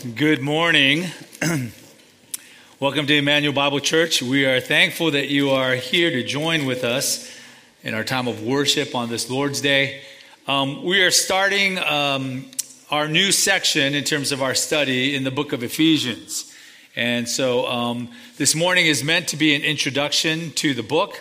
Good morning. Welcome to Emmanuel Bible Church. We are thankful that you are here to join with us in our time of worship on this Lord's Day. Um, we are starting um, our new section in terms of our study in the book of Ephesians. And so um, this morning is meant to be an introduction to the book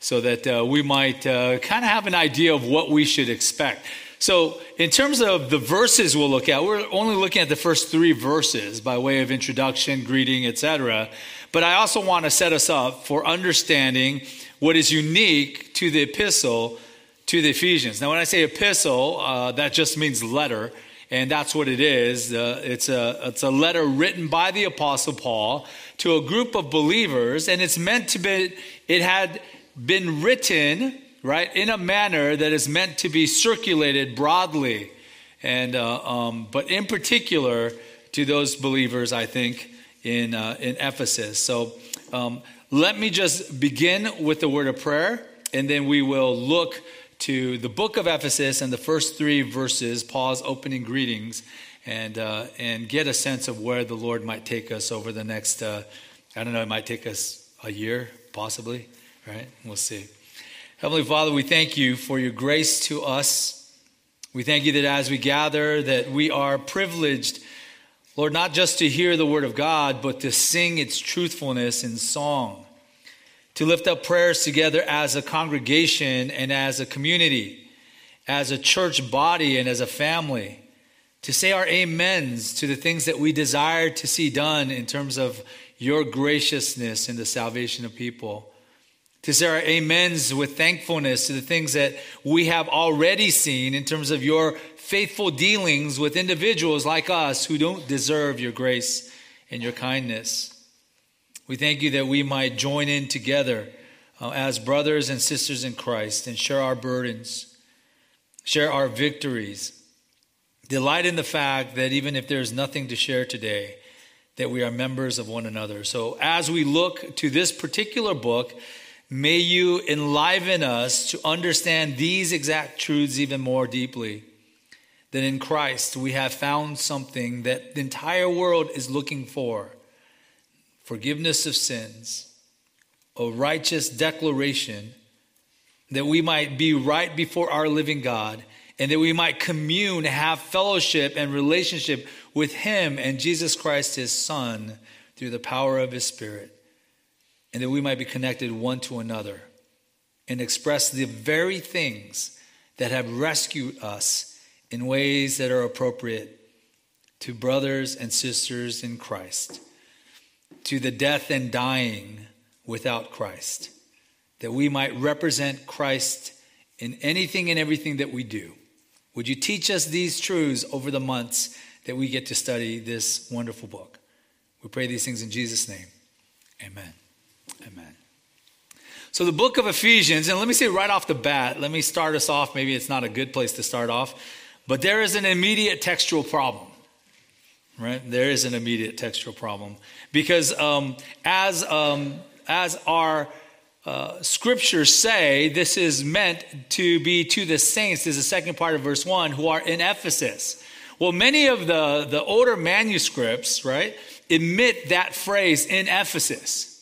so that uh, we might uh, kind of have an idea of what we should expect. So, in terms of the verses we'll look at, we're only looking at the first three verses by way of introduction, greeting, etc. But I also want to set us up for understanding what is unique to the epistle to the Ephesians. Now, when I say epistle, uh, that just means letter, and that's what it is. Uh, it's, a, it's a letter written by the Apostle Paul to a group of believers, and it's meant to be, it had been written right, in a manner that is meant to be circulated broadly. And, uh, um, but in particular to those believers, I think, in, uh, in Ephesus. So um, let me just begin with the word of prayer, and then we will look to the book of Ephesus and the first three verses, Paul's opening greetings, and, uh, and get a sense of where the Lord might take us over the next, uh, I don't know, it might take us a year, possibly, right? We'll see. Heavenly Father, we thank you for your grace to us. We thank you that as we gather that we are privileged, Lord, not just to hear the word of God, but to sing its truthfulness in song, to lift up prayers together as a congregation and as a community, as a church body and as a family, to say our amens to the things that we desire to see done in terms of your graciousness in the salvation of people to say our amens with thankfulness to the things that we have already seen in terms of your faithful dealings with individuals like us who don't deserve your grace and your kindness. We thank you that we might join in together uh, as brothers and sisters in Christ and share our burdens, share our victories. Delight in the fact that even if there's nothing to share today, that we are members of one another. So as we look to this particular book, May you enliven us to understand these exact truths even more deeply. That in Christ we have found something that the entire world is looking for forgiveness of sins, a righteous declaration that we might be right before our living God and that we might commune, have fellowship and relationship with Him and Jesus Christ, His Son, through the power of His Spirit and that we might be connected one to another and express the very things that have rescued us in ways that are appropriate to brothers and sisters in Christ, to the death and dying without Christ, that we might represent Christ in anything and everything that we do. Would you teach us these truths over the months that we get to study this wonderful book? We pray these things in Jesus' name. Amen. Amen. So, the book of Ephesians, and let me say right off the bat, let me start us off. Maybe it's not a good place to start off, but there is an immediate textual problem, right? There is an immediate textual problem because um, as, um, as our uh, scriptures say, this is meant to be to the saints, is the second part of verse 1, who are in Ephesus. Well, many of the, the older manuscripts, right, emit that phrase in Ephesus.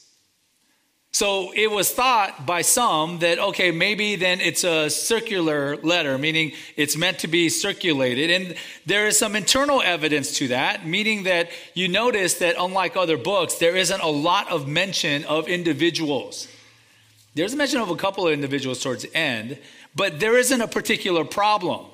So it was thought by some that, okay, maybe then it's a circular letter, meaning it's meant to be circulated. And there is some internal evidence to that, meaning that you notice that unlike other books, there isn't a lot of mention of individuals. There's a mention of a couple of individuals towards the end, but there isn't a particular problem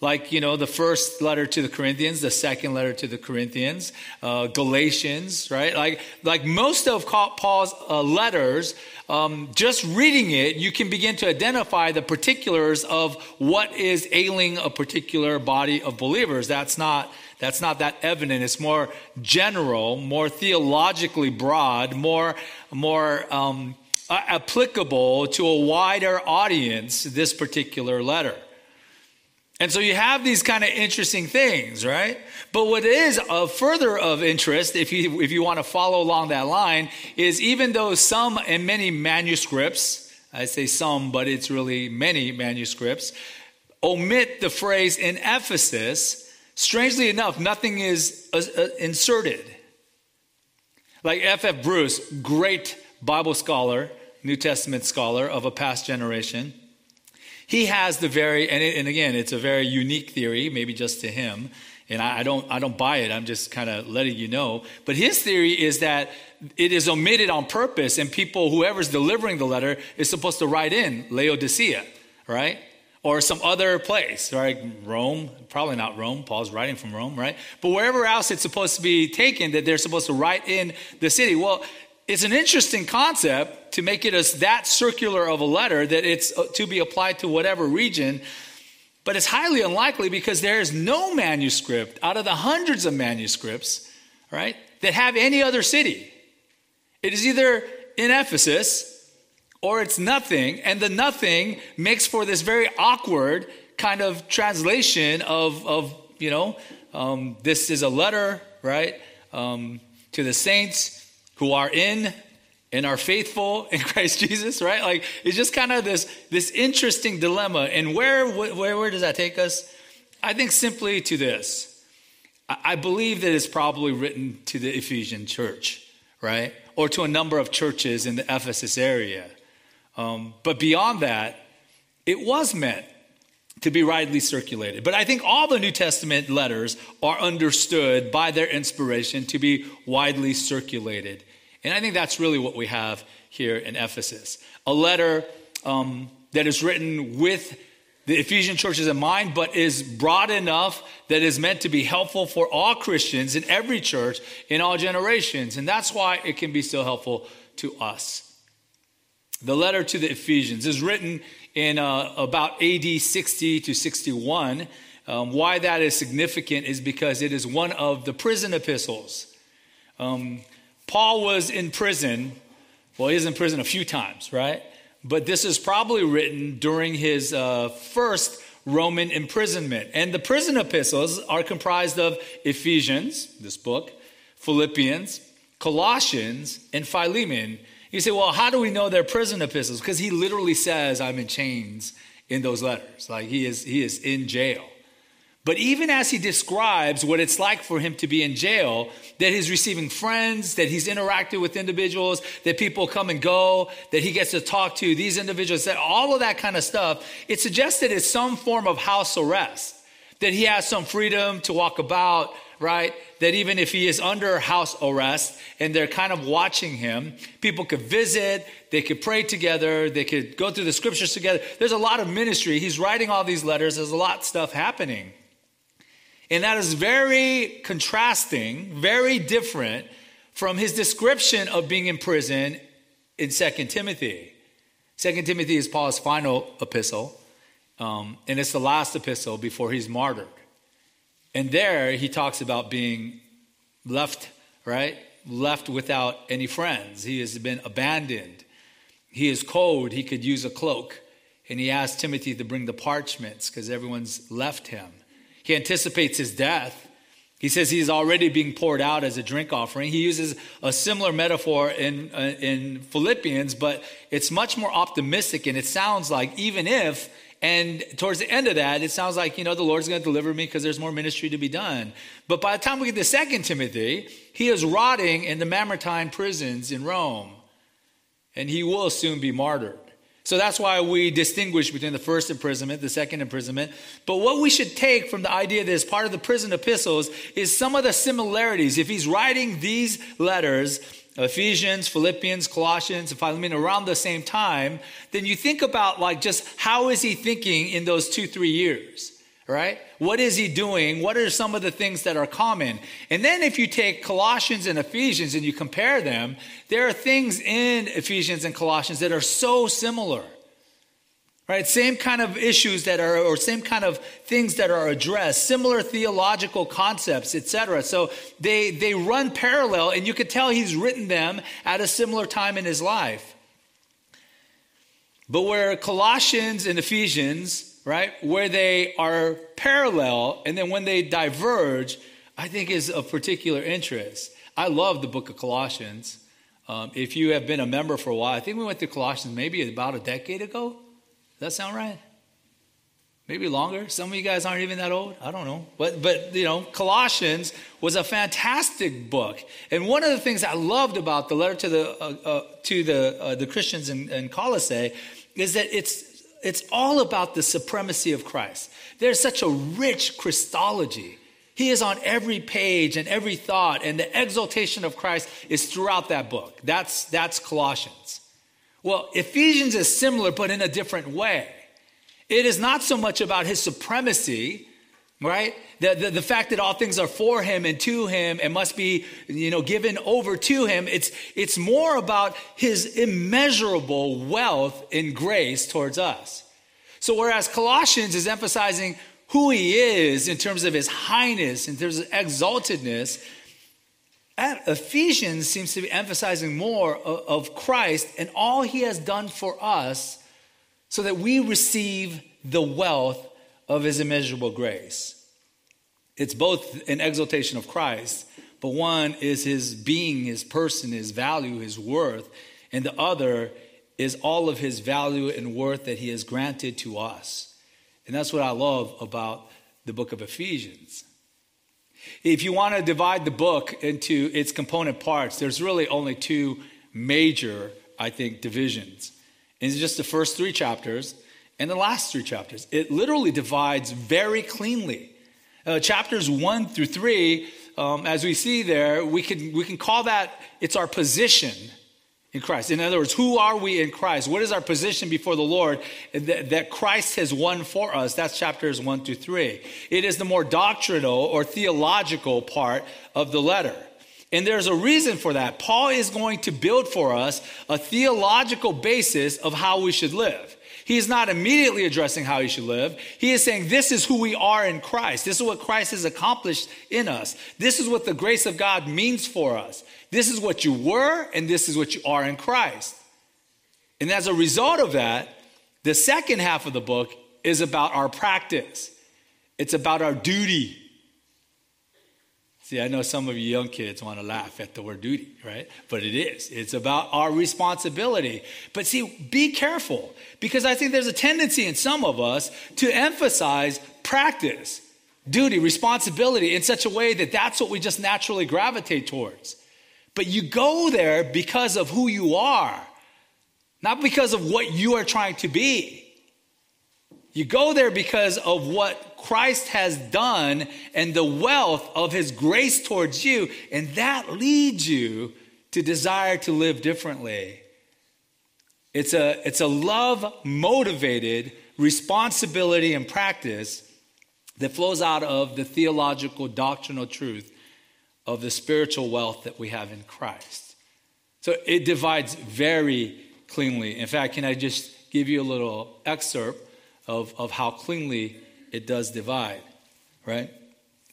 like you know the first letter to the corinthians the second letter to the corinthians uh, galatians right? Like like most of paul's uh, letters um, just reading it you can begin to identify the particulars of what is ailing a particular body of believers. That's not that's not that evident. It's more general more theologically broad more more um, applicable to a wider audience this particular letter and so you have these kind of interesting things, right? But what is further of interest, if you, if you want to follow along that line, is even though some and many manuscripts, I say some, but it's really many manuscripts, omit the phrase in Ephesus, strangely enough, nothing is uh, uh, inserted. Like F.F. Bruce, great Bible scholar, New Testament scholar of a past generation, he has the very, and, it, and again, it's a very unique theory, maybe just to him, and I, I don't, I don't buy it. I'm just kind of letting you know. But his theory is that it is omitted on purpose, and people, whoever's delivering the letter, is supposed to write in Laodicea, right? Or some other place, right? Rome, probably not Rome. Paul's writing from Rome, right? But wherever else it's supposed to be taken, that they're supposed to write in the city. Well, it's an interesting concept to make it as that circular of a letter that it's uh, to be applied to whatever region. But it's highly unlikely because there is no manuscript out of the hundreds of manuscripts, right, that have any other city. It is either in Ephesus or it's nothing. And the nothing makes for this very awkward kind of translation of, of you know, um, this is a letter, right, um, to the saints who are in and are faithful in Christ Jesus, right? Like it's just kind of this this interesting dilemma. And where where where does that take us? I think simply to this. I believe that it's probably written to the Ephesian church, right? Or to a number of churches in the Ephesus area. Um, but beyond that, it was meant to be widely circulated. But I think all the New Testament letters are understood by their inspiration to be widely circulated. And I think that's really what we have here in Ephesus a letter um, that is written with the Ephesian churches in mind, but is broad enough that is meant to be helpful for all Christians in every church in all generations. And that's why it can be so helpful to us. The letter to the Ephesians is written in uh, about AD 60 to 61. Um, why that is significant is because it is one of the prison epistles. Um, Paul was in prison. Well, he was in prison a few times, right? But this is probably written during his uh, first Roman imprisonment. And the prison epistles are comprised of Ephesians, this book, Philippians, Colossians, and Philemon. You say, well, how do we know they're prison epistles? Because he literally says, I'm in chains in those letters. Like he is, he is in jail. But even as he describes what it's like for him to be in jail, that he's receiving friends, that he's interacted with individuals, that people come and go, that he gets to talk to these individuals, that all of that kind of stuff, it suggests that it's some form of house arrest, that he has some freedom to walk about, right? That even if he is under house arrest and they're kind of watching him, people could visit, they could pray together, they could go through the scriptures together. There's a lot of ministry. He's writing all these letters, there's a lot of stuff happening. And that is very contrasting, very different from his description of being in prison in 2 Timothy. 2 Timothy is Paul's final epistle, um, and it's the last epistle before he's martyred. And there he talks about being left, right? Left without any friends. He has been abandoned. He is cold. He could use a cloak. And he asked Timothy to bring the parchments because everyone's left him. He anticipates his death. He says he's already being poured out as a drink offering. He uses a similar metaphor in, uh, in Philippians, but it's much more optimistic. And it sounds like, even if, and towards the end of that, it sounds like, you know, the Lord's going to deliver me because there's more ministry to be done. But by the time we get to Second Timothy, he is rotting in the Mamertine prisons in Rome, and he will soon be martyred. So that's why we distinguish between the first imprisonment, the second imprisonment. But what we should take from the idea that is part of the prison epistles is some of the similarities. If he's writing these letters, Ephesians, Philippians, Colossians, and Philemon around the same time, then you think about like just how is he thinking in those two, three years? Right? What is he doing? What are some of the things that are common? And then if you take Colossians and Ephesians and you compare them, there are things in Ephesians and Colossians that are so similar. Right? Same kind of issues that are or same kind of things that are addressed, similar theological concepts, etc. So they they run parallel and you could tell he's written them at a similar time in his life. But where Colossians and Ephesians right? Where they are parallel and then when they diverge, I think is of particular interest. I love the book of Colossians. Um, if you have been a member for a while, I think we went to Colossians maybe about a decade ago. Does that sound right? maybe longer. Some of you guys aren't even that old. I don't know. But, but you know, Colossians was a fantastic book. And one of the things I loved about the letter to the, uh, uh, to the, uh, the Christians in, in Colossae is that it's, it's all about the supremacy of Christ. There's such a rich Christology. He is on every page and every thought, and the exaltation of Christ is throughout that book. That's, that's Colossians. Well, Ephesians is similar, but in a different way. It is not so much about his supremacy, right? The, the, the, fact that all things are for him and to him and must be, you know, given over to him. It's, it's more about his immeasurable wealth in grace towards us. So whereas Colossians is emphasizing who he is in terms of his highness, in terms of exaltedness, Ephesians seems to be emphasizing more of, of Christ and all he has done for us so that we receive the wealth of his immeasurable grace. It's both an exaltation of Christ, but one is his being, his person, his value, his worth, and the other is all of his value and worth that he has granted to us. And that's what I love about the book of Ephesians. If you want to divide the book into its component parts, there's really only two major, I think, divisions. And it's just the first three chapters and the last three chapters. It literally divides very cleanly. Uh, chapters one through three, um, as we see there, we can, we can call that it's our position in Christ. In other words, who are we in Christ? What is our position before the Lord that, that Christ has won for us? That's chapters one through three. It is the more doctrinal or theological part of the letter. And there's a reason for that. Paul is going to build for us a theological basis of how we should live. He is not immediately addressing how you should live. He is saying, This is who we are in Christ. This is what Christ has accomplished in us. This is what the grace of God means for us. This is what you were, and this is what you are in Christ. And as a result of that, the second half of the book is about our practice, it's about our duty. See, I know some of you young kids want to laugh at the word duty, right? But it is. It's about our responsibility. But see, be careful because I think there's a tendency in some of us to emphasize practice, duty, responsibility in such a way that that's what we just naturally gravitate towards. But you go there because of who you are, not because of what you are trying to be. You go there because of what Christ has done and the wealth of his grace towards you, and that leads you to desire to live differently. It's a, it's a love motivated responsibility and practice that flows out of the theological doctrinal truth of the spiritual wealth that we have in Christ. So it divides very cleanly. In fact, can I just give you a little excerpt of, of how cleanly it does divide, right?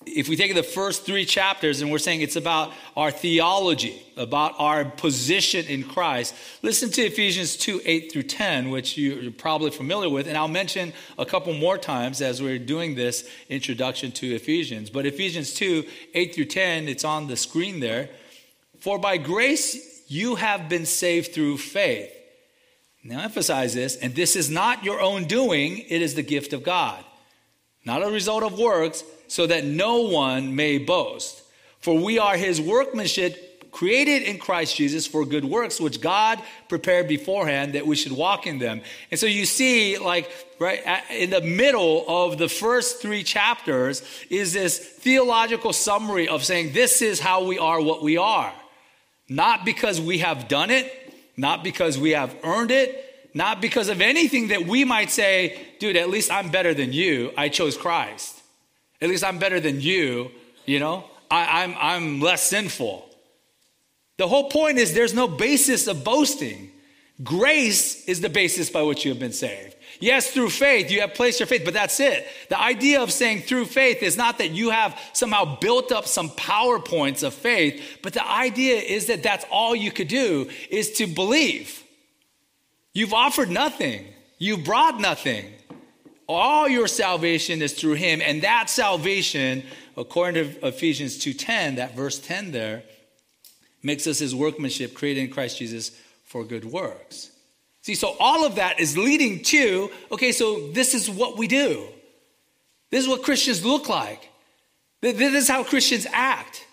If we take the first three chapters and we're saying it's about our theology, about our position in Christ, listen to Ephesians 2 8 through 10, which you're probably familiar with. And I'll mention a couple more times as we're doing this introduction to Ephesians. But Ephesians 2 8 through 10, it's on the screen there. For by grace you have been saved through faith now emphasize this, and this is not your own doing, it is the gift of God, not a result of works, so that no one may boast. For we are his workmanship, created in Christ Jesus for good works, which God prepared beforehand that we should walk in them. And so you see, like, right in the middle of the first three chapters is this theological summary of saying, this is how we are what we are. Not because we have done it, not because we have earned it, not because of anything that we might say, dude, at least I'm better than you. I chose Christ. At least I'm better than you, you know? I, I'm, I'm less sinful. The whole point is there's no basis of boasting. Grace is the basis by which you have been saved. Yes, through faith, you have placed your faith, but that's it. The idea of saying through faith is not that you have somehow built up some PowerPoints of faith, but the idea is that that's all you could do is to believe. You've offered nothing, you've brought nothing. All your salvation is through him, and that salvation, according to Ephesians 2:10, that verse 10 there, makes us his workmanship created in Christ Jesus for good works. See, so all of that is leading to okay, so this is what we do. This is what Christians look like. This is how Christians act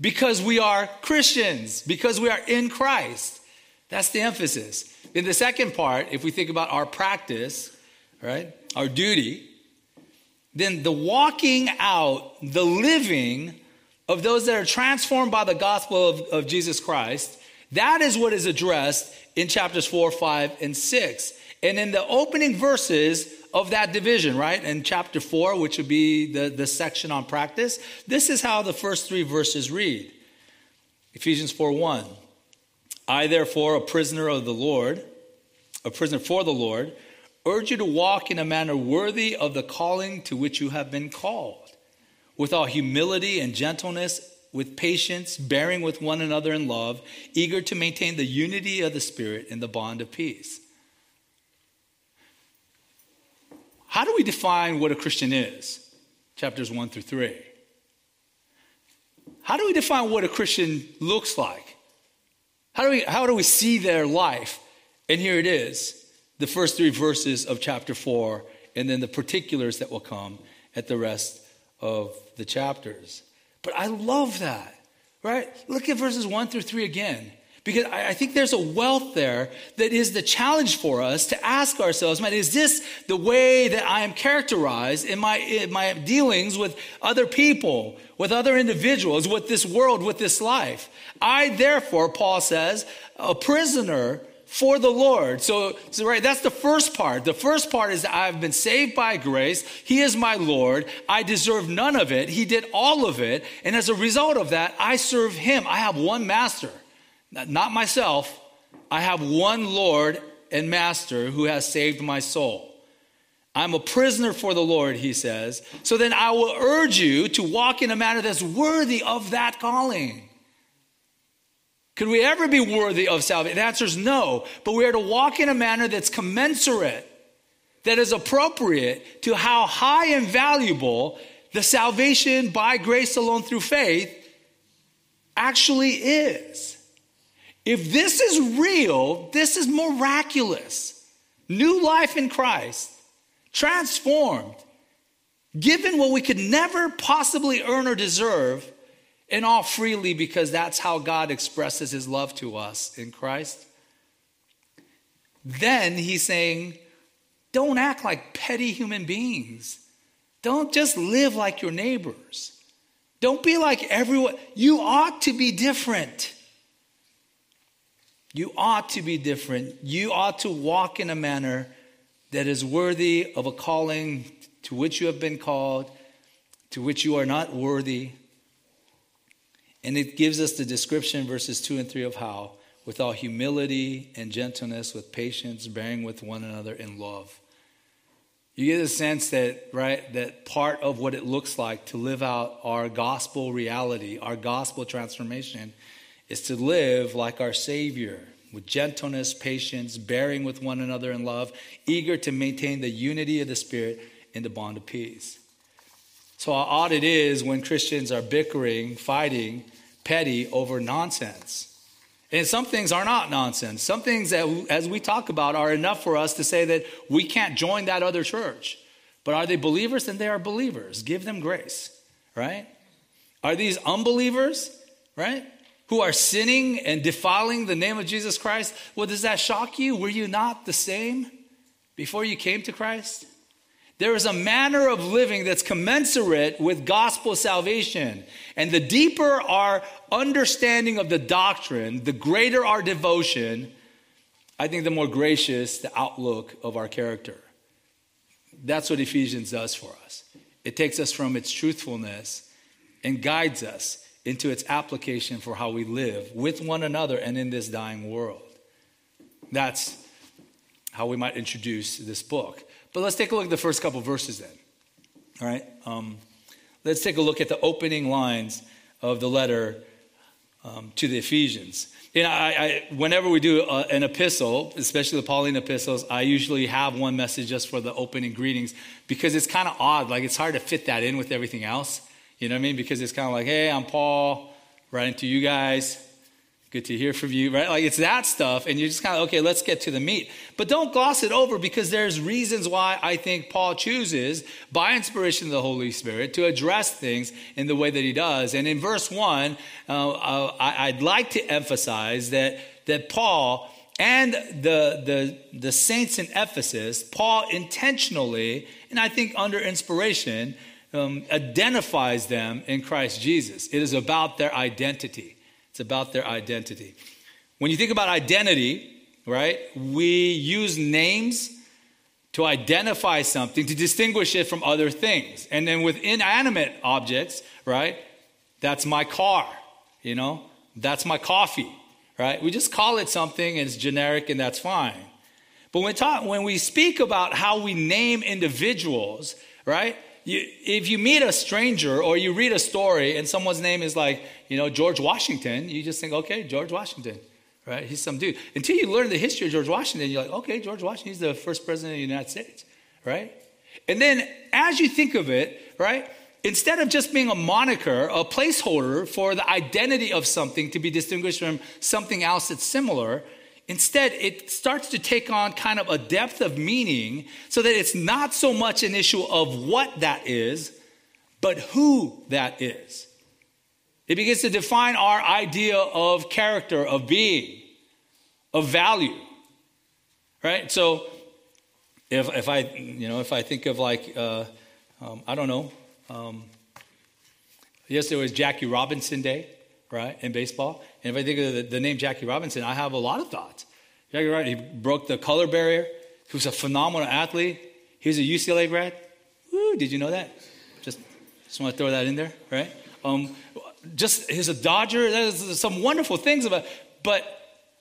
because we are Christians, because we are in Christ. That's the emphasis. In the second part, if we think about our practice, right, our duty, then the walking out, the living of those that are transformed by the gospel of, of Jesus Christ, that is what is addressed in chapters 4, 5, and 6. And in the opening verses of that division, right, in chapter 4, which would be the, the section on practice, this is how the first three verses read Ephesians 4 1. I, therefore, a prisoner of the Lord, a prisoner for the Lord, urge you to walk in a manner worthy of the calling to which you have been called, with all humility and gentleness, with patience, bearing with one another in love, eager to maintain the unity of the Spirit in the bond of peace. How do we define what a Christian is? Chapters 1 through 3. How do we define what a Christian looks like? How do we, how do we see their life? And here it is the first three verses of chapter 4, and then the particulars that will come at the rest of the chapters. But I love that, right? Look at verses 1 through 3 again. Because I think there's a wealth there that is the challenge for us to ask ourselves, man, is this the way that I am characterized in my, in my dealings with other people, with other individuals, with this world, with this life? I, therefore, Paul says, a prisoner for the Lord. So, so, right, that's the first part. The first part is I've been saved by grace. He is my Lord. I deserve none of it. He did all of it. And as a result of that, I serve him. I have one master, not myself. I have one Lord and master who has saved my soul. I'm a prisoner for the Lord, he says. So then I will urge you to walk in a manner that's worthy of that calling. Could we ever be worthy of salvation? The answer is no. But we are to walk in a manner that's commensurate, that is appropriate to how high and valuable the salvation by grace alone through faith actually is. If this is real, this is miraculous. New life in Christ, transformed, given what we could never possibly earn or deserve and all freely because that's how God expresses his love to us in Christ. Then he's saying, don't act like petty human beings. Don't just live like your neighbors. Don't be like everyone. You ought to be different. You ought to be different. You ought to walk in a manner that is worthy of a calling to which you have been called, to which you are not worthy. And it gives us the description, verses 2 and 3, of how, with all humility and gentleness, with patience, bearing with one another in love. You get a sense that, right, that part of what it looks like to live out our gospel reality, our gospel transformation, is to live like our Savior, with gentleness, patience, bearing with one another in love, eager to maintain the unity of the Spirit in the bond of peace. So, how odd it is when Christians are bickering, fighting, petty over nonsense. And some things are not nonsense. Some things that, as we talk about, are enough for us to say that we can't join that other church. But are they believers? Then they are believers. Give them grace, right? Are these unbelievers, right? Who are sinning and defiling the name of Jesus Christ? Well, does that shock you? Were you not the same before you came to Christ? There is a manner of living that's commensurate with gospel salvation. And the deeper our understanding of the doctrine, the greater our devotion, I think the more gracious the outlook of our character. That's what Ephesians does for us. It takes us from its truthfulness and guides us into its application for how we live with one another and in this dying world. That's how we might introduce this book. But let's take a look at the first couple verses then. All right? Um, let's take a look at the opening lines of the letter um, to the Ephesians. You know, I, I, whenever we do a, an epistle, especially the Pauline epistles, I usually have one message just for the opening greetings because it's kind of odd. Like, it's hard to fit that in with everything else. You know what I mean? Because it's kind of like, hey, I'm Paul, writing to you guys. Good to hear from you, right? Like it's that stuff, and you're just kind of, okay, let's get to the meat. But don't gloss it over because there's reasons why I think Paul chooses, by inspiration of the Holy Spirit, to address things in the way that he does. And in verse 1, uh, uh, I'd like to emphasize that, that Paul and the, the, the saints in Ephesus, Paul intentionally, and I think under inspiration, um, identifies them in Christ Jesus. It is about their identity. It's about their identity. When you think about identity, right, we use names to identify something, to distinguish it from other things. And then with inanimate objects, right, that's my car, you know, that's my coffee, right? We just call it something and it's generic and that's fine. But when, talk, when we speak about how we name individuals, right, you, if you meet a stranger or you read a story and someone's name is like, you know, George Washington, you just think, okay, George Washington, right? He's some dude. Until you learn the history of George Washington, you're like, okay, George Washington, he's the first president of the United States, right? And then as you think of it, right, instead of just being a moniker, a placeholder for the identity of something to be distinguished from something else that's similar, Instead, it starts to take on kind of a depth of meaning so that it's not so much an issue of what that is, but who that is. It begins to define our idea of character, of being, of value. Right? So if, if I, you know, if I think of like, uh, um, I don't know, um, yesterday was Jackie Robinson Day, right, in baseball. And if I think of the, the name Jackie Robinson, I have a lot of thoughts. Jackie Robinson, he broke the color barrier. He was a phenomenal athlete. He was a UCLA grad. Woo, did you know that? Just, just want to throw that in there, right? Um, just he's a Dodger. There's some wonderful things about. But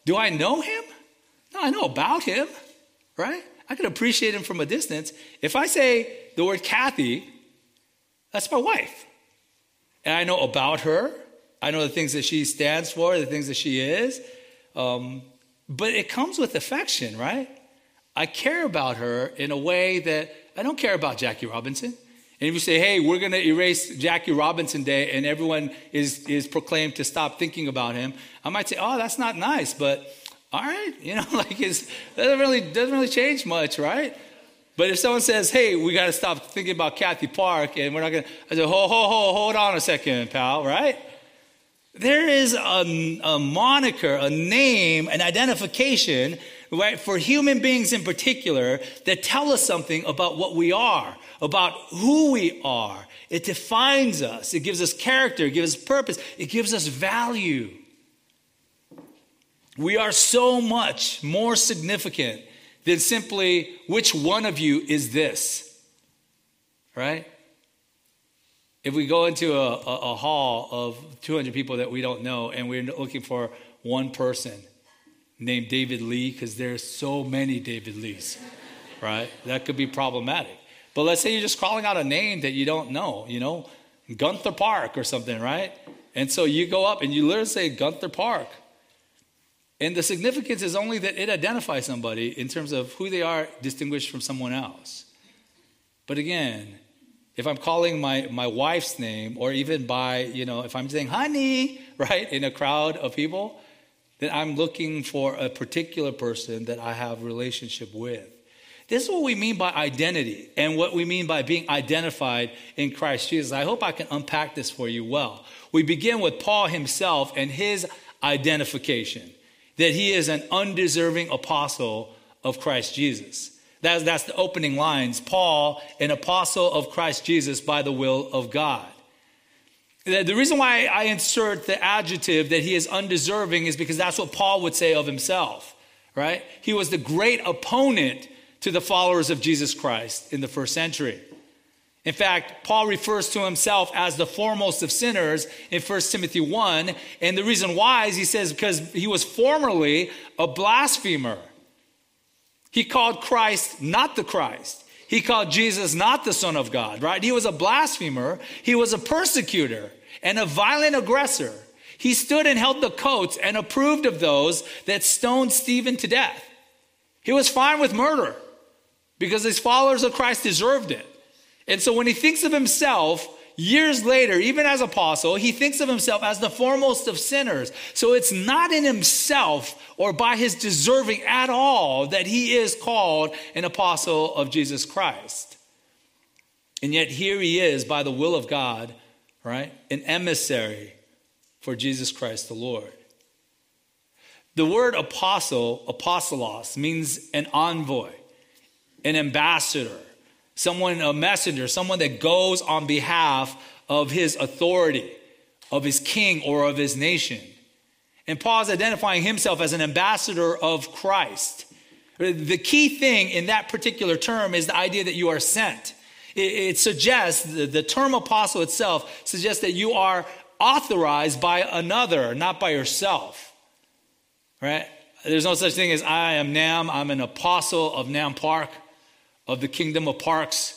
do I know him? No, I know about him, right? I can appreciate him from a distance. If I say the word Kathy, that's my wife, and I know about her. I know the things that she stands for, the things that she is. Um, but it comes with affection, right? I care about her in a way that I don't care about Jackie Robinson. And if you say, hey, we're going to erase Jackie Robinson Day and everyone is, is proclaimed to stop thinking about him, I might say, oh, that's not nice, but all right, you know, like it doesn't really, doesn't really change much, right? But if someone says, hey, we got to stop thinking about Kathy Park and we're not going to, I say, ho, ho, ho, hold on a second, pal, right? There is a, a moniker, a name, an identification, right, for human beings in particular that tell us something about what we are, about who we are. It defines us. It gives us character. It gives us purpose. It gives us value. We are so much more significant than simply which one of you is this, right? If we go into a, a, a, hall of 200 people that we don't know and we're looking for one person named David Lee, because there's so many David Lees, right? That could be problematic. But let's say you're just calling out a name that you don't know, you know, Gunther Park or something, right? And so you go up and you literally say Gunther Park. And the significance is only that it identifies somebody in terms of who they are distinguished from someone else. But again, if I'm calling my, my wife's name, or even by, you know, if I'm saying honey, right, in a crowd of people, then I'm looking for a particular person that I have relationship with. This is what we mean by identity and what we mean by being identified in Christ Jesus. I hope I can unpack this for you well. We begin with Paul himself and his identification that he is an undeserving apostle of Christ Jesus. That's, that's the opening lines. Paul, an apostle of Christ Jesus by the will of God. The reason why I insert the adjective that he is undeserving is because that's what Paul would say of himself, right? He was the great opponent to the followers of Jesus Christ in the first century. In fact, Paul refers to himself as the foremost of sinners in 1 Timothy 1. And the reason why is he says because he was formerly a blasphemer. He called Christ not the Christ. He called Jesus not the Son of God, right? He was a blasphemer. He was a persecutor and a violent aggressor. He stood and held the coats and approved of those that stoned Stephen to death. He was fine with murder because his followers of Christ deserved it. And so when he thinks of himself, years later, even as apostle, he thinks of himself as the foremost of sinners. So it's not in himself or by his deserving at all that he is called an apostle of Jesus Christ. And yet here he is by the will of God, right? An emissary for Jesus Christ the Lord. The word apostle, apostolos, means an envoy, an ambassador, someone, a messenger, someone that goes on behalf of his authority, of his king, or of his nation. And Paul's identifying himself as an ambassador of Christ. The key thing in that particular term is the idea that you are sent. It, suggests, the term apostle itself suggests that you are authorized by another, not by yourself. Right? There's no such thing as I am Nam, I'm an apostle of Nam Park, of the kingdom of parks.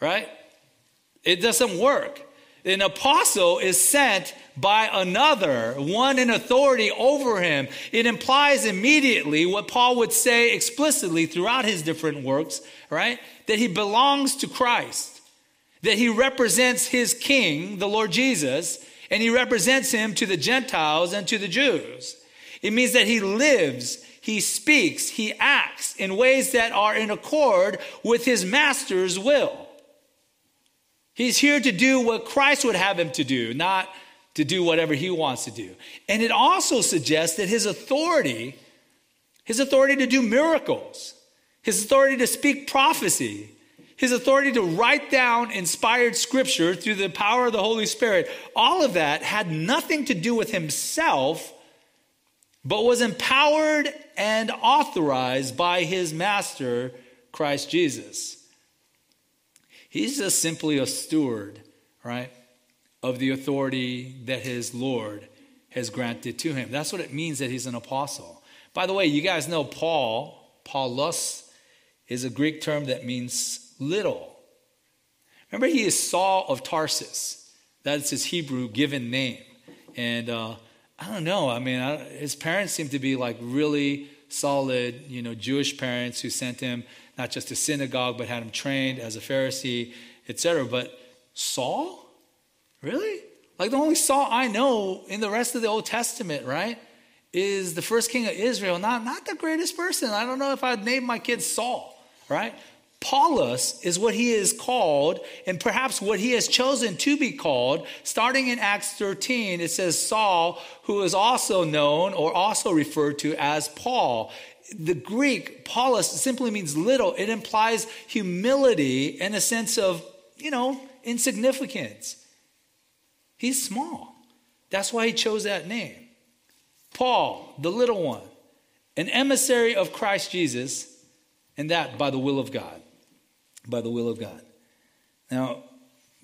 Right? It doesn't work. An apostle is sent by another, one in authority over him. It implies immediately what Paul would say explicitly throughout his different works, right? That he belongs to Christ, that he represents his king, the Lord Jesus, and he represents him to the Gentiles and to the Jews. It means that he lives, he speaks, he acts in ways that are in accord with his master's will. He's here to do what Christ would have him to do, not to do whatever he wants to do. And it also suggests that his authority, his authority to do miracles, his authority to speak prophecy, his authority to write down inspired scripture through the power of the Holy Spirit, all of that had nothing to do with himself, but was empowered and authorized by his master, Christ Jesus. He's just simply a steward, right, of the authority that his Lord has granted to him. That's what it means that he's an apostle. By the way, you guys know Paul, Paulus, is a Greek term that means little. Remember, he is Saul of Tarsus. That's his Hebrew given name. And uh, I don't know, I mean, I, his parents seem to be like really solid, you know, Jewish parents who sent him not just to synagogue, but had him trained as a Pharisee, etc. But Saul? Really? Like the only Saul I know in the rest of the Old Testament, right? Is the first king of Israel. Not, not the greatest person. I don't know if I'd name my kid Saul, right? Paulus is what he is called, and perhaps what he has chosen to be called. Starting in Acts 13, it says Saul, who is also known or also referred to as Paul the Greek, Paulus, simply means little. It implies humility and a sense of, you know, insignificance. He's small. That's why he chose that name. Paul, the little one, an emissary of Christ Jesus, and that by the will of God. By the will of God. Now,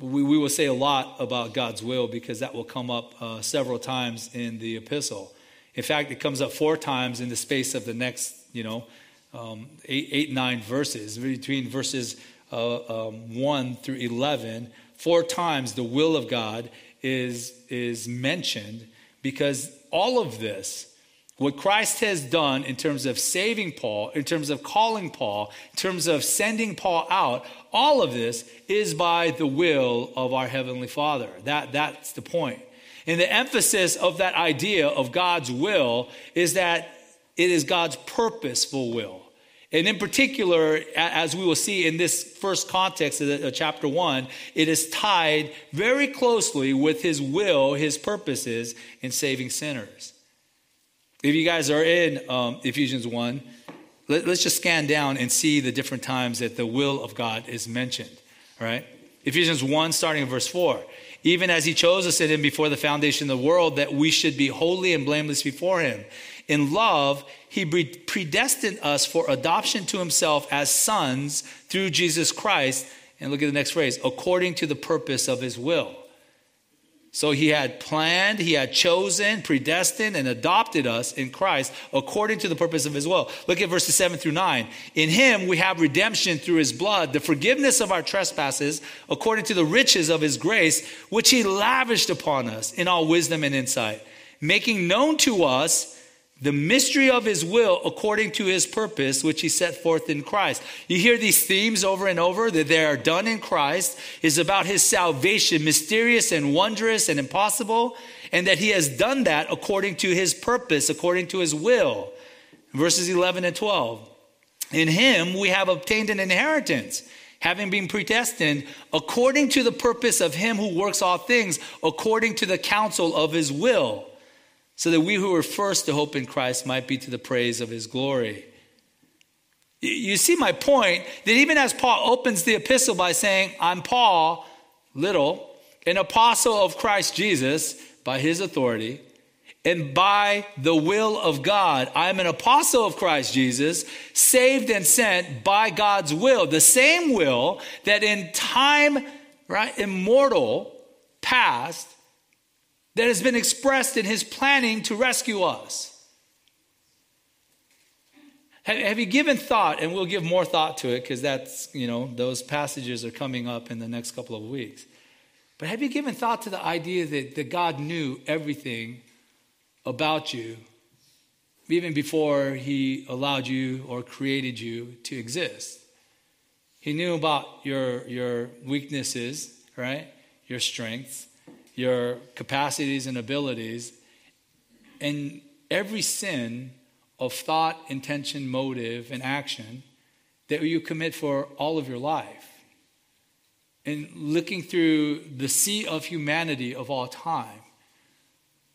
we, we will say a lot about God's will because that will come up uh, several times in the epistle. In fact, it comes up four times in the space of the next you know, um, eight, eight, nine verses, between verses uh, um, 1 through 11, four times the will of God is, is mentioned because all of this, what Christ has done in terms of saving Paul, in terms of calling Paul, in terms of sending Paul out, all of this is by the will of our Heavenly Father. That, that's the point. And the emphasis of that idea of God's will is that it is God's purposeful will. And in particular, as we will see in this first context of chapter one, it is tied very closely with his will, his purposes in saving sinners. If you guys are in um, Ephesians 1, let, us just scan down and see the different times that the will of God is mentioned, right? Ephesians 1, starting in verse 4. Even as he chose us in him before the foundation of the world, that we should be holy and blameless before him. In love, he predestined us for adoption to himself as sons through Jesus Christ. And look at the next phrase according to the purpose of his will. So he had planned, he had chosen, predestined, and adopted us in Christ according to the purpose of his will. Look at verses 7 through 9. In him we have redemption through his blood, the forgiveness of our trespasses, according to the riches of his grace, which he lavished upon us in all wisdom and insight, making known to us the mystery of his will according to his purpose, which he set forth in Christ. You hear these themes over and over that they are done in Christ, is about his salvation, mysterious and wondrous and impossible, and that he has done that according to his purpose, according to his will. Verses 11 and 12. In him we have obtained an inheritance, having been predestined according to the purpose of him who works all things, according to the counsel of his will so that we who were first to hope in Christ might be to the praise of his glory. You see my point that even as Paul opens the epistle by saying, I'm Paul, little, an apostle of Christ Jesus by his authority, and by the will of God. I'm an apostle of Christ Jesus, saved and sent by God's will, the same will that in time, right, immortal, past, that has been expressed in his planning to rescue us. Have you given thought, and we'll give more thought to it because that's, you know, those passages are coming up in the next couple of weeks. But have you given thought to the idea that, that God knew everything about you even before he allowed you or created you to exist? He knew about your, your weaknesses, right? Your strengths your capacities and abilities, and every sin of thought, intention, motive, and action that you commit for all of your life. And looking through the sea of humanity of all time,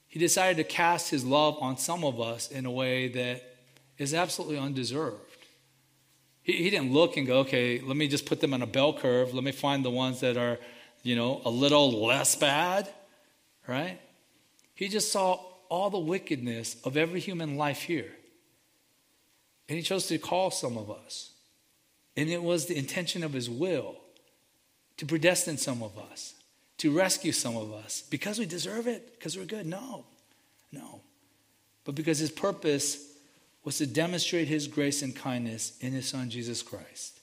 he decided to cast his love on some of us in a way that is absolutely undeserved. He, he didn't look and go, okay, let me just put them on a bell curve. Let me find the ones that are you know, a little less bad, right? He just saw all the wickedness of every human life here. And he chose to call some of us. And it was the intention of his will to predestine some of us, to rescue some of us because we deserve it, because we're good. No, no. But because his purpose was to demonstrate his grace and kindness in his son Jesus Christ.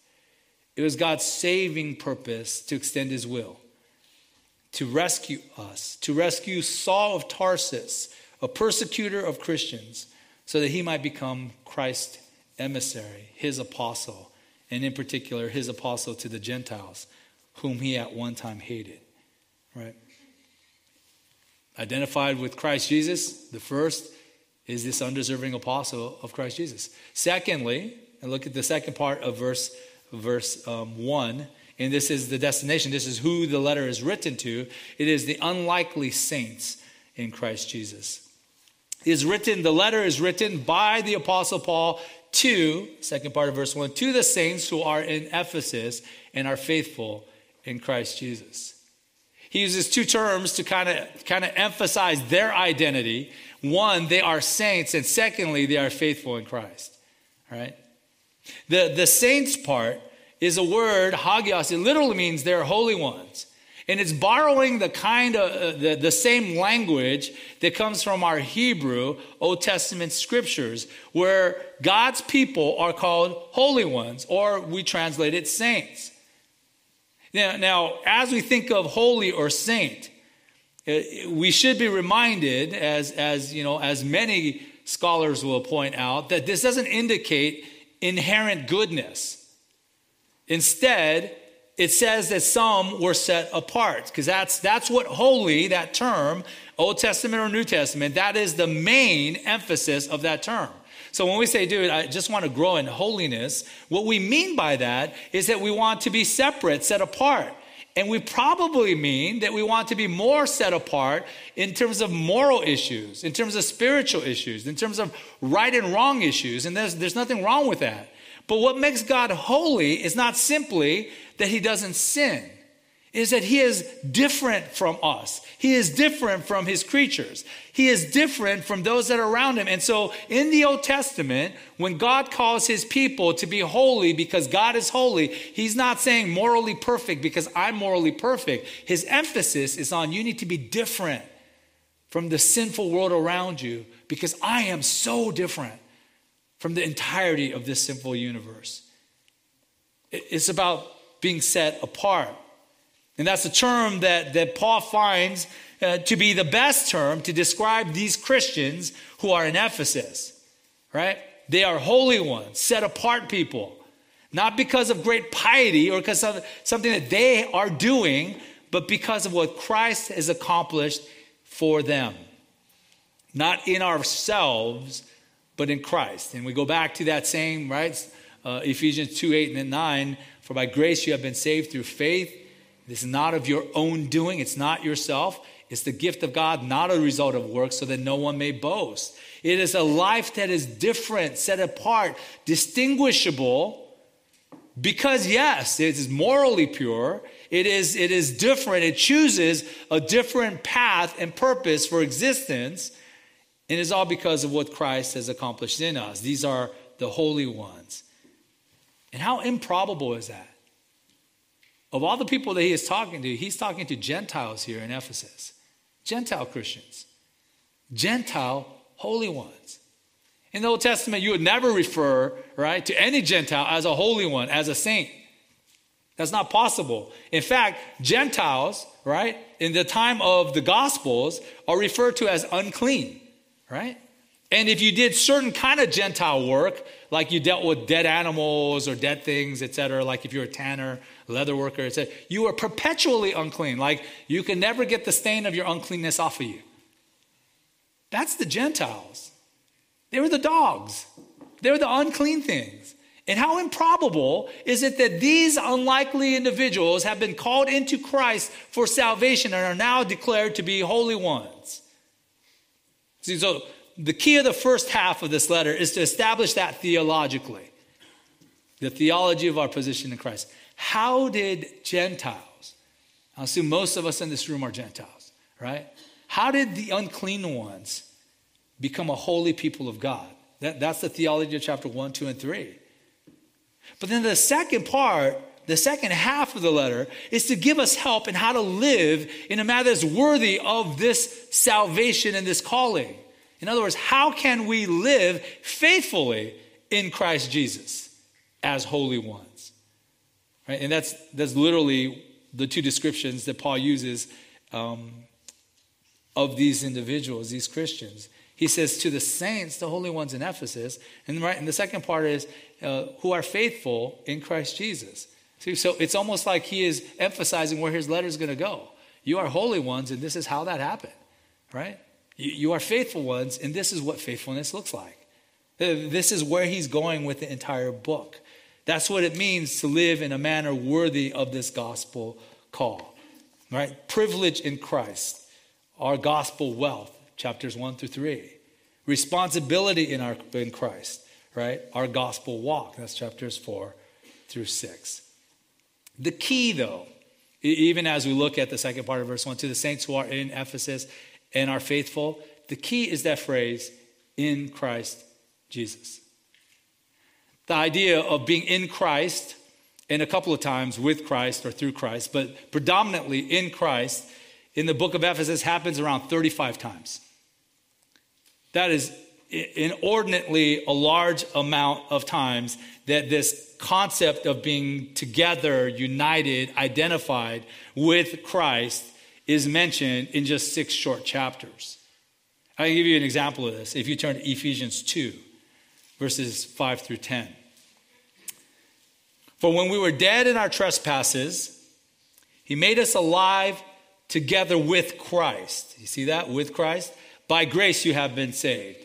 It was God's saving purpose to extend his will to rescue us, to rescue Saul of Tarsus, a persecutor of Christians, so that he might become Christ's emissary, his apostle, and in particular, his apostle to the Gentiles, whom he at one time hated. Right? Identified with Christ Jesus, the first is this undeserving apostle of Christ Jesus. Secondly, and look at the second part of verse, verse um, 1 and this is the destination. This is who the letter is written to. It is the unlikely saints in Christ Jesus. It is written, the letter is written by the Apostle Paul to, second part of verse 1, to the saints who are in Ephesus and are faithful in Christ Jesus. He uses two terms to kind of kind of emphasize their identity. One, they are saints, and secondly, they are faithful in Christ. All right? The, the saints part is a word, hagios. It literally means they're holy ones. And it's borrowing the kind of uh, the, the same language that comes from our Hebrew Old Testament scriptures, where God's people are called holy ones, or we translate it saints. Now, now as we think of holy or saint, uh, we should be reminded, as, as, you know, as many scholars will point out, that this doesn't indicate inherent goodness. Instead, it says that some were set apart because that's that's what holy that term old testament or new testament that is the main emphasis of that term. So when we say dude i just want to grow in holiness what we mean by that is that we want to be separate set apart. And we probably mean that we want to be more set apart in terms of moral issues in terms of spiritual issues in terms of right and wrong issues and there's, there's nothing wrong with that but what makes God holy is not simply that he doesn't sin, is that he is different from us. He is different from his creatures. He is different from those that are around him. And so in the Old Testament, when God calls his people to be holy because God is holy, he's not saying morally perfect because I'm morally perfect. His emphasis is on you need to be different from the sinful world around you because I am so different from the entirety of this sinful universe. It's about being set apart. And that's a term that, that Paul finds uh, to be the best term to describe these Christians who are in Ephesus, right? They are holy ones, set apart people, not because of great piety or because of something that they are doing, but because of what Christ has accomplished for them. Not in ourselves, but in Christ. And we go back to that same, right? Uh, Ephesians 2 8 and 9. For by grace you have been saved through faith. This is not of your own doing, it's not yourself. It's the gift of God, not a result of works, so that no one may boast. It is a life that is different, set apart, distinguishable, because yes, it is morally pure. It is, it is different. It chooses a different path and purpose for existence. And it's all because of what Christ has accomplished in us. These are the holy ones. And how improbable is that? Of all the people that he is talking to, he's talking to Gentiles here in Ephesus. Gentile Christians, Gentile holy ones. In the Old Testament, you would never refer, right, to any Gentile as a holy one, as a saint. That's not possible. In fact, Gentiles, right, in the time of the Gospels, are referred to as unclean, right? And if you did certain kind of Gentile work, like you dealt with dead animals or dead things, etc., like if you're a tanner, leather worker, etc., you were perpetually unclean. Like you can never get the stain of your uncleanness off of you. That's the Gentiles. They were the dogs. They were the unclean things. And how improbable is it that these unlikely individuals have been called into Christ for salvation and are now declared to be holy ones? See, so the key of the first half of this letter is to establish that theologically the theology of our position in Christ. How did Gentiles, I assume most of us in this room are Gentiles, right? How did the unclean ones become a holy people of God? That, that's the theology of chapter 1, 2, and 3. But then the second part, the second half of the letter, is to give us help in how to live in a manner that's worthy of this salvation and this calling. In other words, how can we live faithfully in Christ Jesus as holy ones? Right? And that's, that's literally the two descriptions that Paul uses um, of these individuals, these Christians. He says to the saints, the holy ones in Ephesus, and right, and the second part is uh, who are faithful in Christ Jesus. See, so it's almost like he is emphasizing where his letter is going to go. You are holy ones, and this is how that happened, right? You, you are faithful ones, and this is what faithfulness looks like. Uh, this is where he's going with the entire book. That's what it means to live in a manner worthy of this gospel call. Right? Privilege in Christ, our gospel wealth, chapters 1 through 3. Responsibility in, our, in Christ, right? Our gospel walk, that's chapters 4 through 6. The key, though, even as we look at the second part of verse 1, to the saints who are in Ephesus and are faithful, the key is that phrase, in Christ Jesus. The idea of being in Christ, and a couple of times with Christ or through Christ, but predominantly in Christ, in the book of Ephesus happens around 35 times. That is inordinately a large amount of times that this concept of being together, united, identified with Christ is mentioned in just six short chapters. I'll give you an example of this. If you turn to Ephesians 2, verses 5 through 10. For when we were dead in our trespasses, he made us alive together with Christ. You see that? With Christ. By grace you have been saved.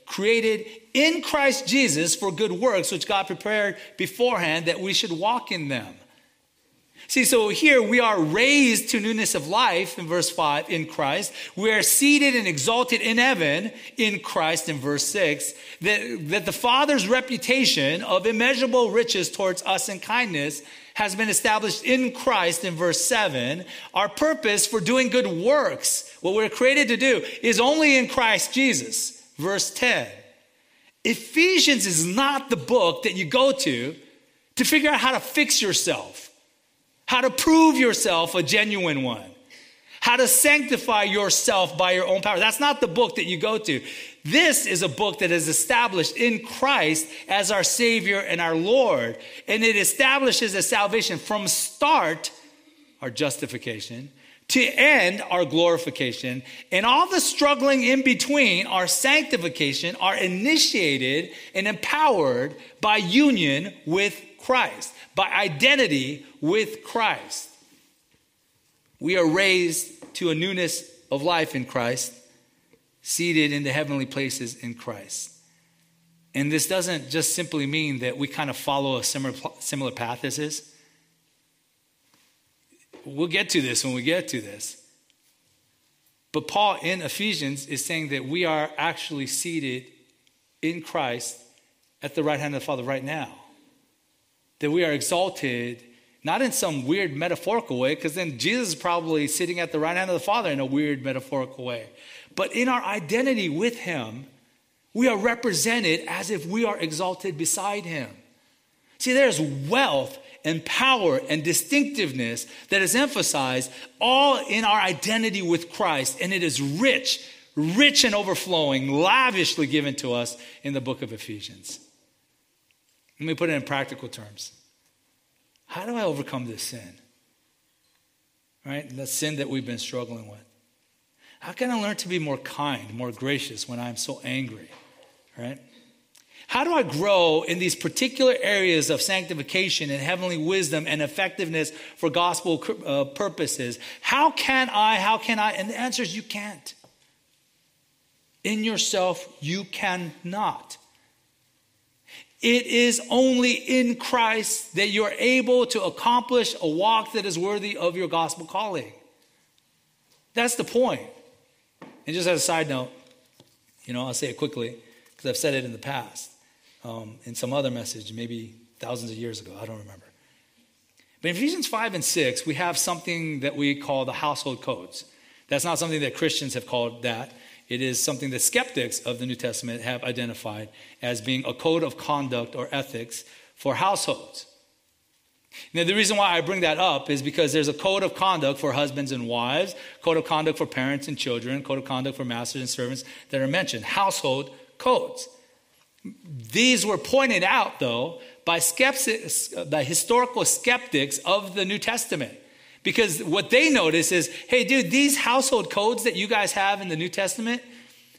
created in Christ Jesus for good works, which God prepared beforehand that we should walk in them. See, so here we are raised to newness of life in verse 5 in Christ. We are seated and exalted in heaven in Christ in verse 6. That, that the Father's reputation of immeasurable riches towards us in kindness has been established in Christ in verse 7. Our purpose for doing good works, what we're created to do, is only in Christ Jesus verse 10. Ephesians is not the book that you go to to figure out how to fix yourself, how to prove yourself a genuine one, how to sanctify yourself by your own power. That's not the book that you go to. This is a book that is established in Christ as our Savior and our Lord, and it establishes a salvation from start, our justification, to end our glorification, and all the struggling in between, our sanctification, are initiated and empowered by union with Christ, by identity with Christ. We are raised to a newness of life in Christ, seated in the heavenly places in Christ. And this doesn't just simply mean that we kind of follow a similar, similar path as his. We'll get to this when we get to this. But Paul in Ephesians is saying that we are actually seated in Christ at the right hand of the Father right now. That we are exalted, not in some weird metaphorical way, because then Jesus is probably sitting at the right hand of the Father in a weird metaphorical way. But in our identity with Him, we are represented as if we are exalted beside Him. See, there's wealth and power and distinctiveness that is emphasized all in our identity with Christ. And it is rich, rich and overflowing, lavishly given to us in the book of Ephesians. Let me put it in practical terms. How do I overcome this sin? Right? The sin that we've been struggling with. How can I learn to be more kind, more gracious when I'm so angry? Right? How do I grow in these particular areas of sanctification and heavenly wisdom and effectiveness for gospel uh, purposes? How can I? How can I? And the answer is you can't. In yourself, you cannot. It is only in Christ that you're able to accomplish a walk that is worthy of your gospel calling. That's the point. And just as a side note, you know, I'll say it quickly because I've said it in the past um, in some other message, maybe thousands of years ago. I don't remember. But in Ephesians 5 and 6, we have something that we call the household codes. That's not something that Christians have called that. It is something that skeptics of the New Testament have identified as being a code of conduct or ethics for households. Now, the reason why I bring that up is because there's a code of conduct for husbands and wives, code of conduct for parents and children, code of conduct for masters and servants that are mentioned, household codes. These were pointed out, though, by, skeptics, by historical skeptics of the New Testament. Because what they notice is hey, dude, these household codes that you guys have in the New Testament,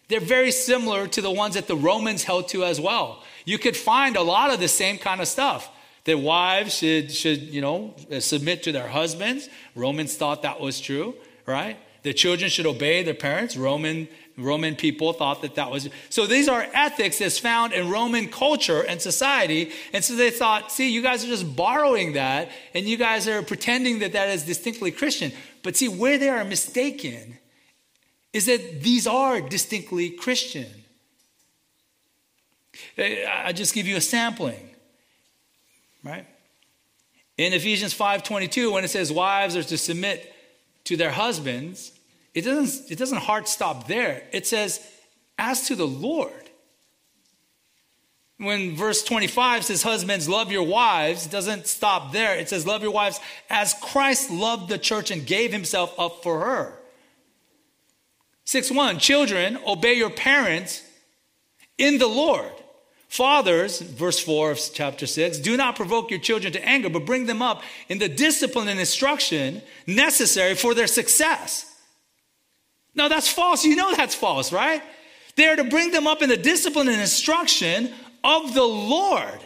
they're very similar to the ones that the Romans held to as well. You could find a lot of the same kind of stuff. That wives should, should, you know, submit to their husbands. Romans thought that was true, right? The children should obey their parents. Roman Roman people thought that that was. So these are ethics that's found in Roman culture and society. And so they thought, see, you guys are just borrowing that and you guys are pretending that that is distinctly Christian. But see, where they are mistaken is that these are distinctly Christian. I just give you a sampling, right? In Ephesians 5:22, when it says wives are to submit to their husbands, it doesn't, it doesn't hard stop there. It says, as to the Lord. When verse 25 says, Husbands, love your wives, it doesn't stop there. It says, Love your wives as Christ loved the church and gave himself up for her. 6 1 Children, obey your parents in the Lord. Fathers, verse 4 of chapter 6, do not provoke your children to anger, but bring them up in the discipline and instruction necessary for their success. No, that's false. You know that's false, right? They are to bring them up in the discipline and instruction of the Lord.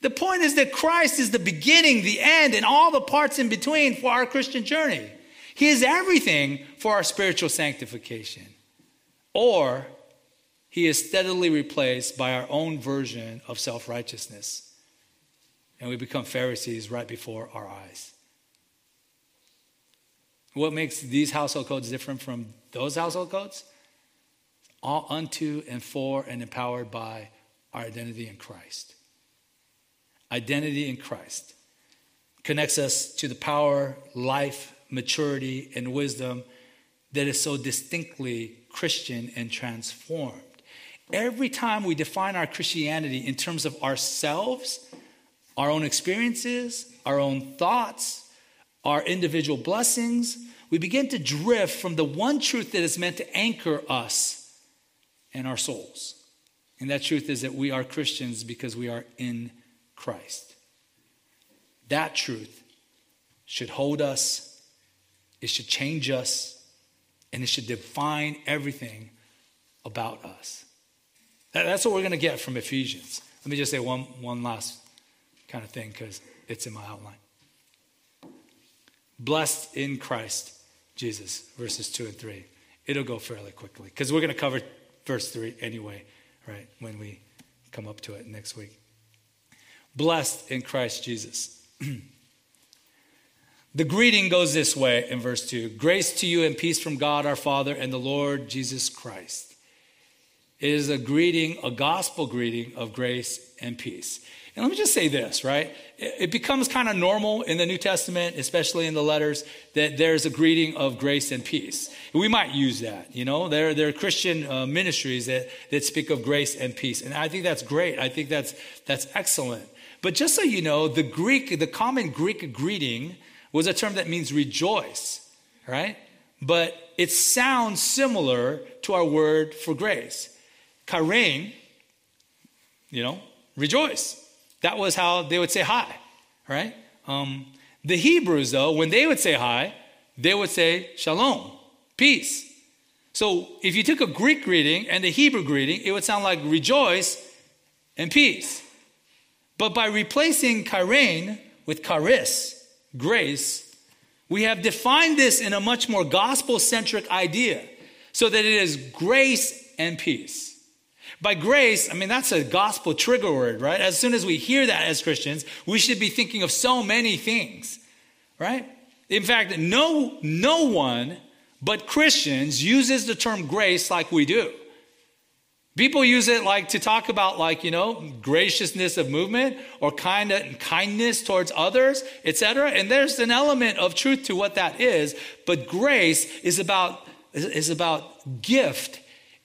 The point is that Christ is the beginning, the end, and all the parts in between for our Christian journey. He is everything for our spiritual sanctification. Or he is steadily replaced by our own version of self righteousness. And we become Pharisees right before our eyes. What makes these household codes different from those household codes? All unto and for and empowered by our identity in Christ. Identity in Christ connects us to the power, life, maturity, and wisdom that is so distinctly Christian and transformed. Every time we define our Christianity in terms of ourselves, our own experiences, our own thoughts, our individual blessings, we begin to drift from the one truth that is meant to anchor us and our souls. And that truth is that we are Christians because we are in Christ. That truth should hold us, it should change us, and it should define everything about us. That's what we're going to get from Ephesians. Let me just say one, one last kind of thing because it's in my outline. Blessed in Christ Jesus, verses 2 and 3. It'll go fairly quickly because we're going to cover verse 3 anyway, right, when we come up to it next week. Blessed in Christ Jesus. the greeting goes this way in verse 2 Grace to you and peace from God our Father and the Lord Jesus Christ. It is a greeting, a gospel greeting of grace and peace. And let me just say this, right? It becomes kind of normal in the New Testament, especially in the letters, that there's a greeting of grace and peace. we might use that, you know? There, there are Christian uh, ministries that, that speak of grace and peace. And I think that's great. I think that's, that's excellent. But just so you know, the Greek, the common Greek greeting was a term that means rejoice, right? But it sounds similar to our word for grace. Chairein, you know, rejoice. That was how they would say hi, right? Um, the Hebrews, though, when they would say hi, they would say shalom, peace. So if you took a Greek greeting and a Hebrew greeting, it would sound like rejoice and peace. But by replacing chairein with charis, grace, we have defined this in a much more gospel centric idea so that it is grace and peace. By grace, I mean, that's a gospel trigger word, right? As soon as we hear that as Christians, we should be thinking of so many things, right? In fact, no, no one but Christians uses the term grace like we do. People use it like to talk about like, you know, graciousness of movement or kind of kindness towards others, etc. And there's an element of truth to what that is, but grace is about is about gift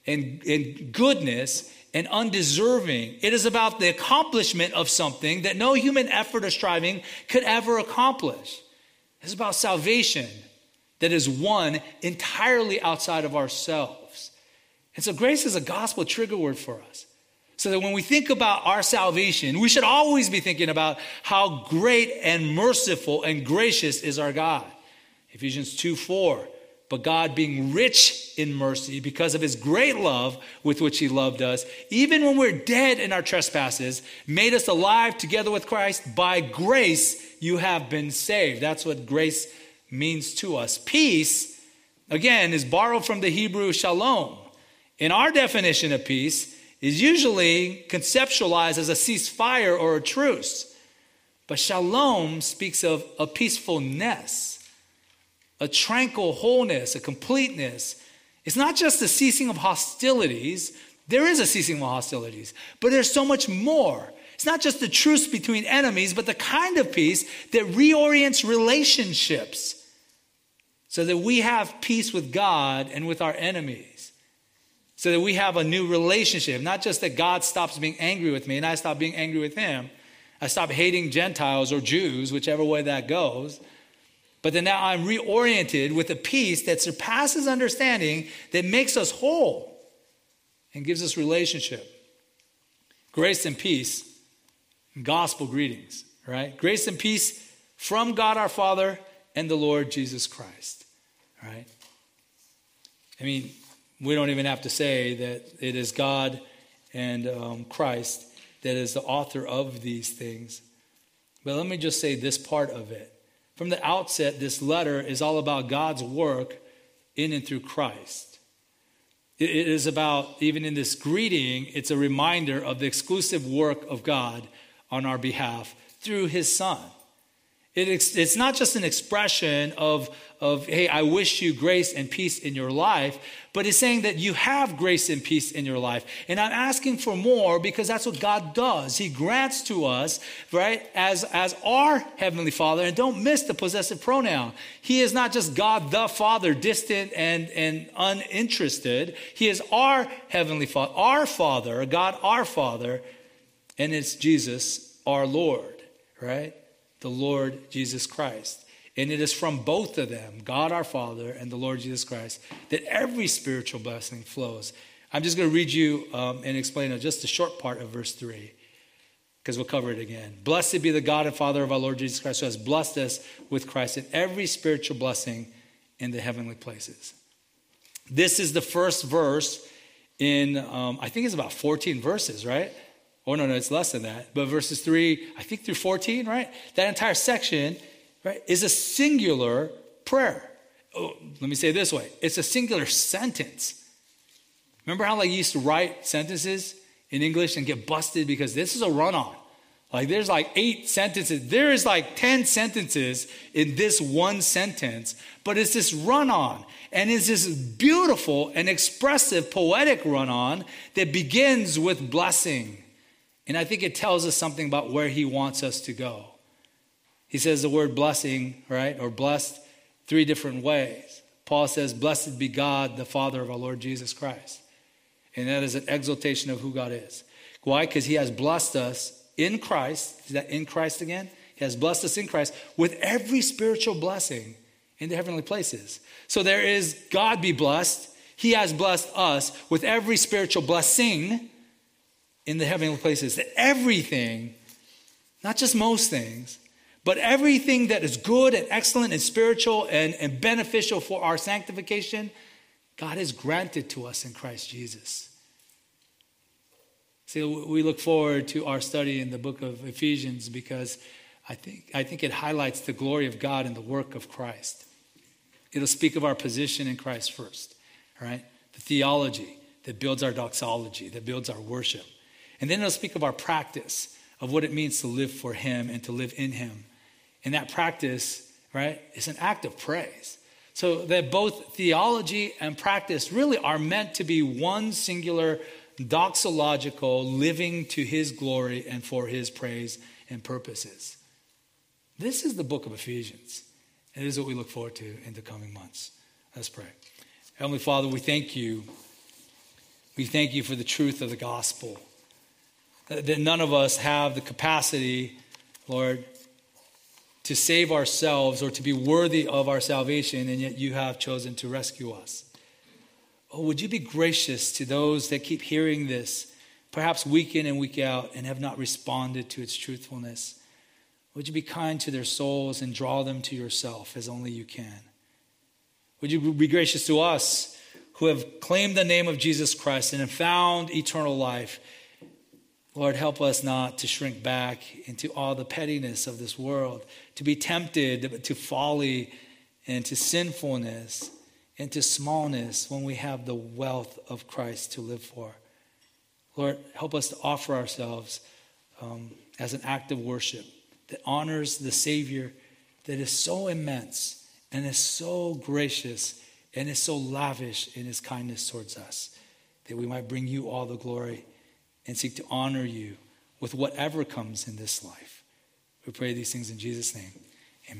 and, and goodness and undeserving. It is about the accomplishment of something that no human effort or striving could ever accomplish. It's about salvation that is won entirely outside of ourselves. And so grace is a gospel trigger word for us. So that when we think about our salvation, we should always be thinking about how great and merciful and gracious is our God. Ephesians 2 4 but God, being rich in mercy because of his great love with which he loved us, even when we're dead in our trespasses, made us alive together with Christ. By grace, you have been saved. That's what grace means to us. Peace, again, is borrowed from the Hebrew shalom. In our definition of peace, is usually conceptualized as a ceasefire or a truce. But shalom speaks of a peacefulness a tranquil wholeness, a completeness. It's not just the ceasing of hostilities. There is a ceasing of hostilities, but there's so much more. It's not just the truce between enemies, but the kind of peace that reorients relationships so that we have peace with God and with our enemies. So that we have a new relationship. Not just that God stops being angry with me and I stop being angry with him. I stop hating Gentiles or Jews, whichever way that goes. But then now I'm reoriented with a peace that surpasses understanding that makes us whole and gives us relationship. Grace and peace, gospel greetings, right? Grace and peace from God our Father and the Lord Jesus Christ, right? I mean, we don't even have to say that it is God and um, Christ that is the author of these things. But let me just say this part of it from the outset, this letter is all about God's work in and through Christ. It is about, even in this greeting, it's a reminder of the exclusive work of God on our behalf through his Son. It, it's not just an expression of, of, hey, I wish you grace and peace in your life, but it's saying that you have grace and peace in your life. And I'm asking for more because that's what God does. He grants to us, right, as, as our Heavenly Father. And don't miss the possessive pronoun. He is not just God the Father, distant and, and uninterested. He is our Heavenly Father, our Father, God our Father, and it's Jesus, our Lord, right? the Lord Jesus Christ. And it is from both of them, God our Father and the Lord Jesus Christ, that every spiritual blessing flows. I'm just going to read you um, and explain just a short part of verse 3 because we'll cover it again. Blessed be the God and Father of our Lord Jesus Christ, who has blessed us with Christ in every spiritual blessing in the heavenly places. This is the first verse in, um, I think it's about 14 verses, right? Oh, no, no, it's less than that. But verses 3, I think through 14, right? That entire section, right, is a singular prayer. Oh, let me say it this way it's a singular sentence. Remember how like you used to write sentences in English and get busted because this is a run on. Like there's like eight sentences. There is like 10 sentences in this one sentence, but it's this run on. And it's this beautiful and expressive poetic run on that begins with blessing and I think it tells us something about where he wants us to go. He says the word blessing, right, or blessed three different ways. Paul says, Blessed be God, the Father of our Lord Jesus Christ. And that is an exaltation of who God is. Why? Because he has blessed us in Christ. Is that in Christ again? He has blessed us in Christ with every spiritual blessing in the heavenly places. So there is God be blessed. He has blessed us with every spiritual blessing in the heavenly places everything, not just most things, but everything that is good and excellent and spiritual and, and beneficial for our sanctification, God has granted to us in Christ Jesus. See, we look forward to our study in the book of Ephesians because I think, I think it highlights the glory of God and the work of Christ. It'll speak of our position in Christ first, right? The theology that builds our doxology, that builds our worship. And then it'll speak of our practice of what it means to live for Him and to live in Him. And that practice, right, is an act of praise. So that both theology and practice really are meant to be one singular doxological living to His glory and for His praise and purposes. This is the book of Ephesians. And it is what we look forward to in the coming months. Let's pray. Heavenly Father, we thank you. We thank you for the truth of the gospel that none of us have the capacity, Lord, to save ourselves or to be worthy of our salvation, and yet you have chosen to rescue us. Oh, would you be gracious to those that keep hearing this, perhaps week in and week out, and have not responded to its truthfulness? Would you be kind to their souls and draw them to yourself as only you can? Would you be gracious to us who have claimed the name of Jesus Christ and have found eternal life? Lord, help us not to shrink back into all the pettiness of this world, to be tempted to folly and to sinfulness and to smallness when we have the wealth of Christ to live for. Lord, help us to offer ourselves um, as an act of worship that honors the Savior that is so immense and is so gracious and is so lavish in his kindness towards us, that we might bring you all the glory and seek to honor you with whatever comes in this life. We pray these things in Jesus' name.